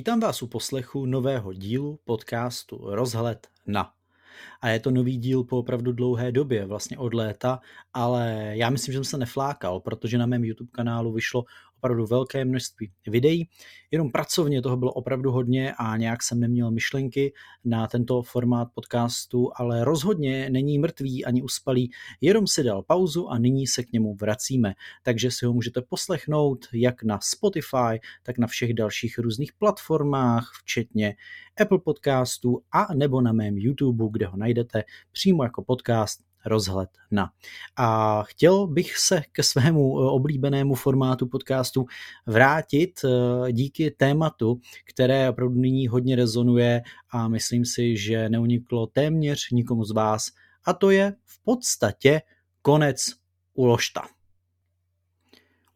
Vítám vás u poslechu nového dílu podcastu Rozhled na. A je to nový díl po opravdu dlouhé době, vlastně od léta, ale já myslím, že jsem se neflákal, protože na mém YouTube kanálu vyšlo opravdu velké množství videí. Jenom pracovně toho bylo opravdu hodně a nějak jsem neměl myšlenky na tento formát podcastu, ale rozhodně není mrtvý ani uspalý, jenom si dal pauzu a nyní se k němu vracíme. Takže si ho můžete poslechnout jak na Spotify, tak na všech dalších různých platformách, včetně Apple podcastů a nebo na mém YouTube, kde ho najdete přímo jako podcast rozhled na. A chtěl bych se ke svému eh, oblíbenému formátu podcastu vrátit eh, díky tématu, které opravdu nyní hodně rezonuje a myslím si, že neuniklo téměř nikomu z vás a to je v podstatě konec uložta.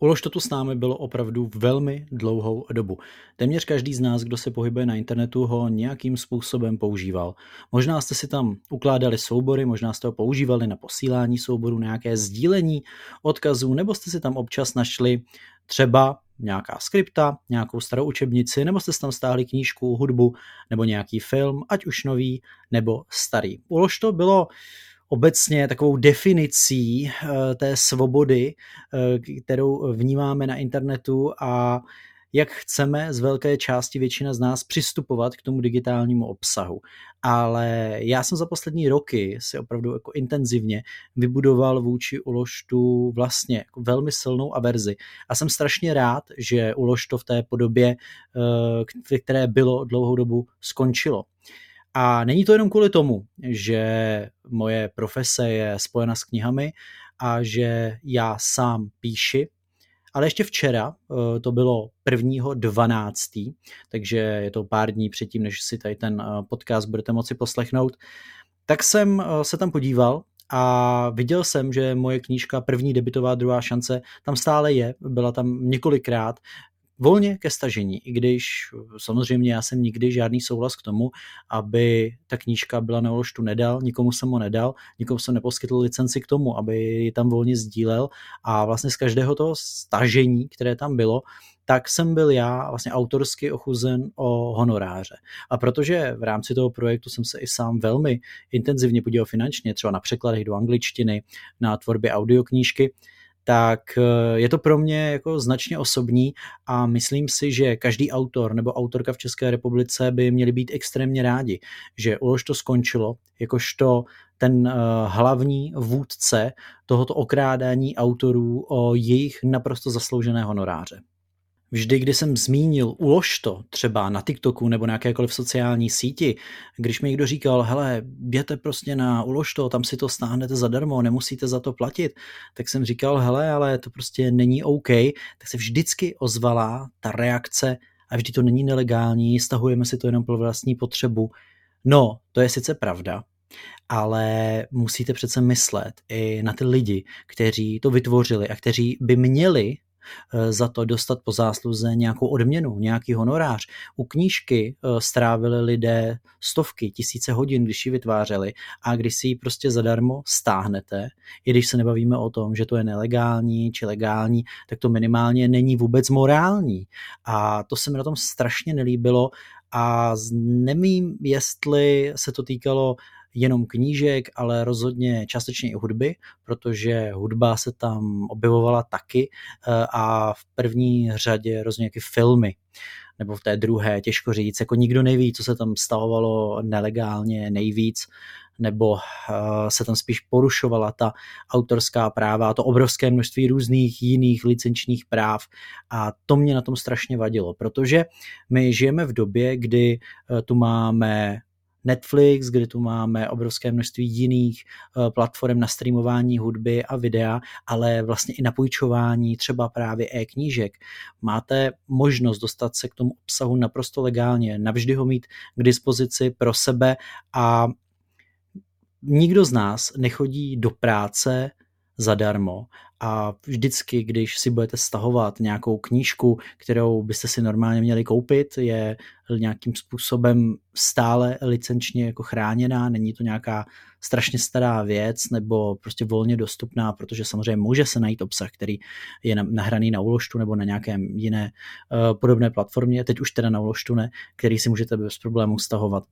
Ulož to tu s námi bylo opravdu velmi dlouhou dobu. Téměř každý z nás, kdo se pohybuje na internetu, ho nějakým způsobem používal. Možná jste si tam ukládali soubory, možná jste ho používali na posílání souborů, nějaké sdílení odkazů, nebo jste si tam občas našli třeba nějaká skripta, nějakou starou učebnici, nebo jste tam stáhli knížku, hudbu, nebo nějaký film, ať už nový, nebo starý. Ulož to bylo obecně takovou definicí eh, té svobody, eh, kterou vnímáme na internetu a jak chceme z velké části většina z nás přistupovat k tomu digitálnímu obsahu. Ale já jsem za poslední roky si opravdu jako intenzivně vybudoval vůči Uložtu vlastně jako velmi silnou averzi. A jsem strašně rád, že Uložto v té podobě, eh, které bylo dlouhou dobu, skončilo. A není to jenom kvůli tomu, že moje profese je spojena s knihami a že já sám píši, ale ještě včera, eh, to bylo 1.12., takže je to pár dní předtím, než si tady ten eh, podcast budete moci poslechnout, tak jsem eh, se tam podíval a viděl jsem, že moje knížka První debitová druhá šance tam stále je, byla tam několikrát, volně ke stažení, i když samozřejmě já jsem nikdy žádný souhlas k tomu, aby ta knížka byla na Ološtu nedal, nikomu jsem ho nedal, nikomu jsem neposkytl licenci k tomu, aby ji tam volně sdílel a vlastně z každého toho stažení, které tam bylo, tak jsem byl já vlastně autorsky ochuzen o honoráře. A protože v rámci toho projektu jsem se i sám velmi intenzivně podíval finančně, třeba na překladech do angličtiny, na tvorbě audioknížky, tak eh, je to pro mě jako značně osobní a myslím si, že každý autor nebo autorka v České republice by měli být extrémně rádi, že Ulož to skončilo, jakožto ten eh, hlavní vůdce tohoto okrádání autorů o jejich naprosto zasloužené honoráře vždy, kdy jsem zmínil ulož to třeba na TikToku nebo na jakékoliv sociální síti, když mi někdo říkal, hele, běte prostě na ulož to, tam si to stáhnete zadarmo, nemusíte za to platit, tak jsem říkal, hele, ale to prostě není OK, tak se vždycky ozvala ta reakce a vždy to není nelegální, stahujeme si to jenom pro vlastní potřebu. No, to je sice pravda, ale musíte přece myslet i na ty lidi, kteří to vytvořili a kteří by měli za to dostat po zásluze nějakou odměnu, nějaký honorář. U knížky eh, strávili lidé stovky, tisíce hodin, když ji vytvářeli a když si ji prostě zadarmo stáhnete, i když se nebavíme o tom, že to je nelegální či legální, tak to minimálně není vůbec morální. A to se mi na tom strašně nelíbilo a nemím, jestli se to týkalo jenom knížek, ale rozhodně částečně i hudby, protože hudba se tam objevovala taky eh, a v první řadě rozhodně i filmy nebo v té druhé, těžko říct, jako nikdo neví, co se tam stavovalo nelegálně nejvíc, nebo eh, se tam spíš porušovala ta autorská práva a to obrovské množství různých jiných licenčních práv a to mě na tom strašně vadilo, protože my žijeme v době, kdy eh, tu máme Netflix, kde tu máme obrovské množství jiných eh, platform na streamování hudby a videa, ale vlastně i na půjčování třeba právě e-knížek. Máte možnost dostat se k tomu obsahu naprosto legálně, navždy ho mít k dispozici pro sebe a nikdo z nás nechodí do práce zadarmo. A vždycky, když si budete stahovat nějakou knížku, kterou byste si normálně měli koupit, je nějakým způsobem stále licenčně jako chráněná, není to nějaká strašně stará věc nebo prostě volně dostupná, protože samozřejmě může se najít obsah, který je nahraný na uložtu nebo na nějakém jiné uh, podobné platformě, teď už teda na uložtu ne, který si můžete bez problémů stahovat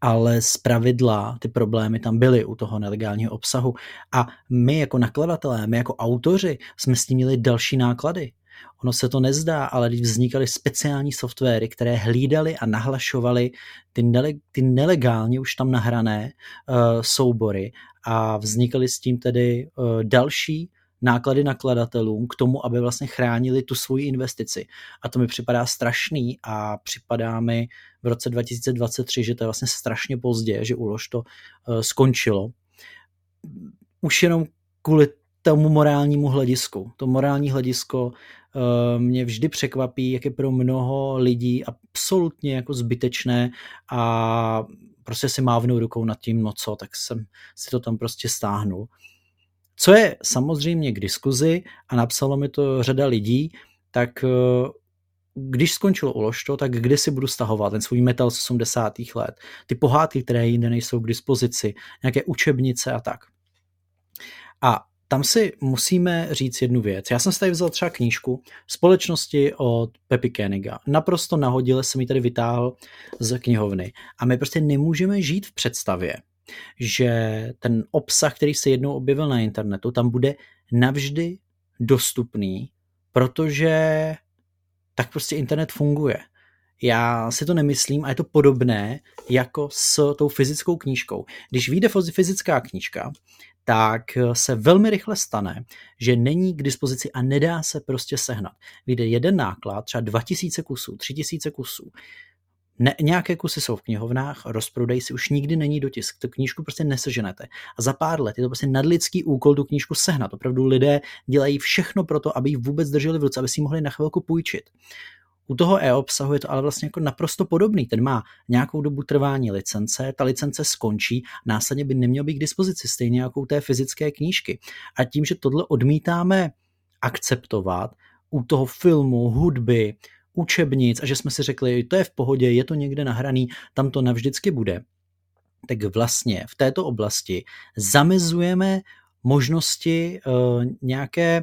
ale z pravidla ty problémy tam byly u toho nelegálního obsahu a my jako nakladatelé, my jako autoři jsme s tím měli další náklady. Ono se to nezdá, ale když vznikaly speciální softwary, které hlídaly a nahlašovaly ty, nele, ty nelegálně už tam nahrané uh, soubory a vznikaly s tím tedy uh, další náklady nakladatelům k tomu, aby vlastně chránili tu svoji investici. A to mi připadá strašný a připadá mi v roce 2023, že to je vlastně strašně pozdě, že ulož to uh, skončilo. Už jenom kvůli tomu morálnímu hledisku. To morální hledisko uh, mě vždy překvapí, jak je pro mnoho lidí absolutně jako zbytečné a prostě si mávnou rukou nad tím, no co, tak jsem si to tam prostě stáhnul. Co je samozřejmě k diskuzi a napsalo mi to řada lidí, tak eh, když skončilo uložto, tak kde si budu stahovat ten svůj metal z 80. let, ty pohádky, které jinde nejsou k dispozici, nějaké učebnice a tak. A tam si musíme říct jednu věc. Já jsem si tady vzal třeba knížku společnosti od Pepi Keniga. Naprosto nahodile jsem ji tady vytáhl z knihovny. A my prostě nemůžeme žít v představě, že ten obsah, který se jednou objevil na internetu, tam bude navždy dostupný, protože tak prostě internet funguje. Já si to nemyslím a je to podobné jako s tou fyzickou knížkou. Když vyjde fyzická knížka, tak se velmi rychle stane, že není k dispozici a nedá se prostě sehnat. Vyjde jeden náklad, třeba 2000 kusů, 3000 kusů, ne, nějaké kusy jsou v knihovnách, rozprodej si už nikdy není dotisk. Tu knížku prostě neseženete. A za pár let je to prostě nadlidský úkol tu knížku sehnat. Opravdu lidé dělají všechno pro to, aby ji vůbec drželi v ruce, aby si ji mohli na chvilku půjčit. U toho e-obsahu je to ale vlastně jako naprosto podobný. Ten má nějakou dobu trvání licence, ta licence skončí, následně by neměl být k dispozici, stejně jako u té fyzické knížky. A tím, že tohle odmítáme akceptovat, u toho filmu, hudby, učebnic a že jsme si řekli, to je v pohodě, je to někde nahraný, tam to navždycky bude, tak vlastně v této oblasti zamezujeme možnosti uh, nějaké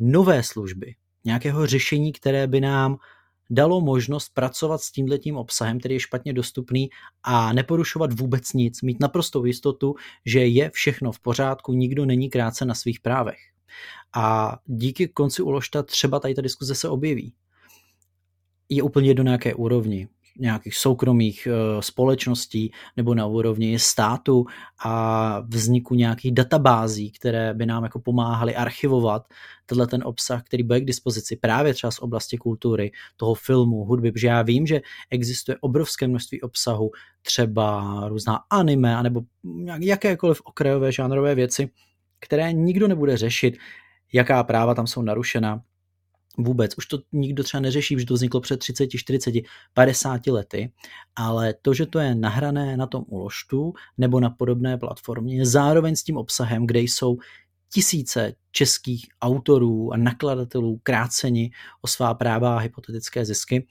nové služby, nějakého řešení, které by nám dalo možnost pracovat s tímhletím obsahem, který je špatně dostupný a neporušovat vůbec nic, mít naprostou jistotu, že je všechno v pořádku, nikdo není krátce na svých právech. A díky konci uložta třeba tady ta diskuze se objeví je úplně jedno na jaké úrovni nějakých soukromých uh, společností nebo na úrovni státu a vzniku nějakých databází, které by nám jako pomáhaly archivovat tenhle ten obsah, který bude k dispozici právě třeba z oblasti kultury, toho filmu, hudby, protože já vím, že existuje obrovské množství obsahu, třeba různá anime, anebo jakékoliv okrajové žánrové věci, které nikdo nebude řešit, jaká práva tam jsou narušena, Vůbec. Už to nikdo třeba neřeší, že to vzniklo před 30, 40, 50 lety, ale to, že to je nahrané na tom uložtu nebo na podobné platformě, zároveň s tím obsahem, kde jsou tisíce českých autorů a nakladatelů kráceni o svá práva a hypotetické zisky,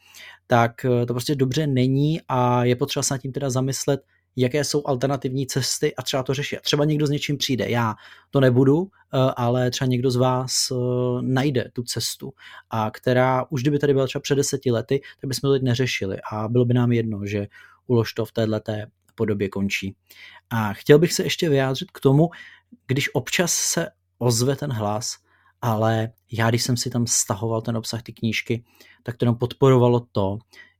tak to prostě dobře není a je potřeba se nad tím teda zamyslet, jaké jsou alternativní cesty a třeba to řešit. Třeba někdo s něčím přijde, já to nebudu, eh, ale třeba někdo z vás eh, najde tu cestu, a která už kdyby tady byla třeba před deseti lety, tak bychom to teď neřešili a bylo by nám jedno, že ulož to v této podobě končí. A chtěl bych se ještě vyjádřit k tomu, když občas se ozve ten hlas, ale já, když jsem si tam stahoval ten obsah ty knížky, tak to jenom podporovalo to,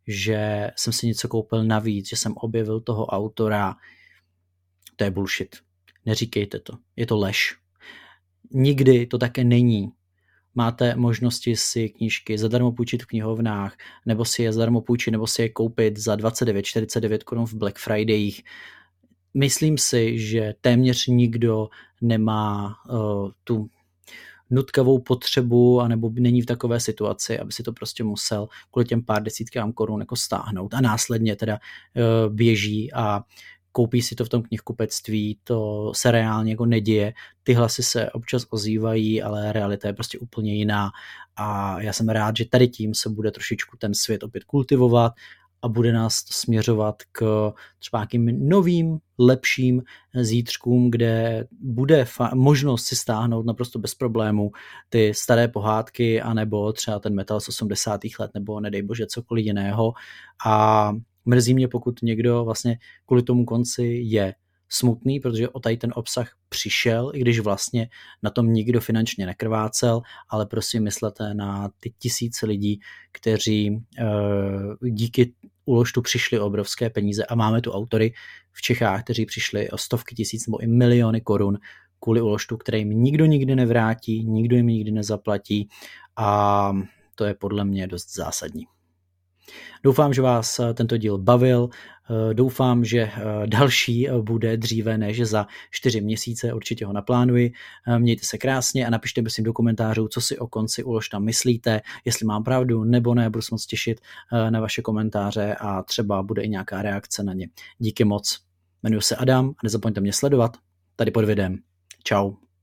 že jsem si něco koupil navíc, že jsem objevil toho autora. To je bullshit. Neříkejte to. Je to lež. Nikdy to také není. Máte možnosti si knížky zadarmo půjčit v knihovnách, nebo si je zadarmo půjčit, nebo si je koupit za 29-49 korun v Black Fridayích. Myslím si, že téměř nikdo nemá uh, tu nutkavou potřebu, anebo není v takové situaci, aby si to prostě musel kvůli těm pár desítkám korun jako stáhnout a následně teda eh, běží a koupí si to v tom knihkupectví, to se reálně jako neděje. Ty hlasy se občas ozývají, ale realita je prostě úplně jiná a já jsem rád, že tady tím se bude trošičku ten svět opět kultivovat a bude nás směřovat k třeba nějakým novým, lepším zítřkům, kde bude možnost si stáhnout naprosto bez problémů ty staré pohádky, anebo třeba ten metal z 80. let, nebo nedej bože cokoliv jiného. A mrzí mě, pokud někdo vlastně kvůli tomu konci je smutný, protože o tady ten obsah přišel, i když vlastně na tom nikdo finančně nekrvácel, ale prosím myslete na ty tisíce lidí, kteří uh, díky uložtu přišli o obrovské peníze a máme tu autory v Čechách, kteří přišli o stovky tisíc nebo i miliony korun kvůli uložtu, který jim nikdo nikdy nevrátí, nikdo jim nikdy nezaplatí a to je podle mě dost zásadní. Doufám, že vás eh, tento díl bavil. Eh, doufám, že eh, další bude dříve než za čtyři měsíce. Určitě ho naplánuji. Mějte se krásně a napište prosím do komentářů, co si o konci Uložta myslíte, jestli mám pravdu nebo ne. Budu se moc těšit na vaše komentáře a třeba bude i nějaká reakce na ně. Díky moc. Jmenuji se Adam a nezapomeňte mě sledovat tady pod videem. Ciao.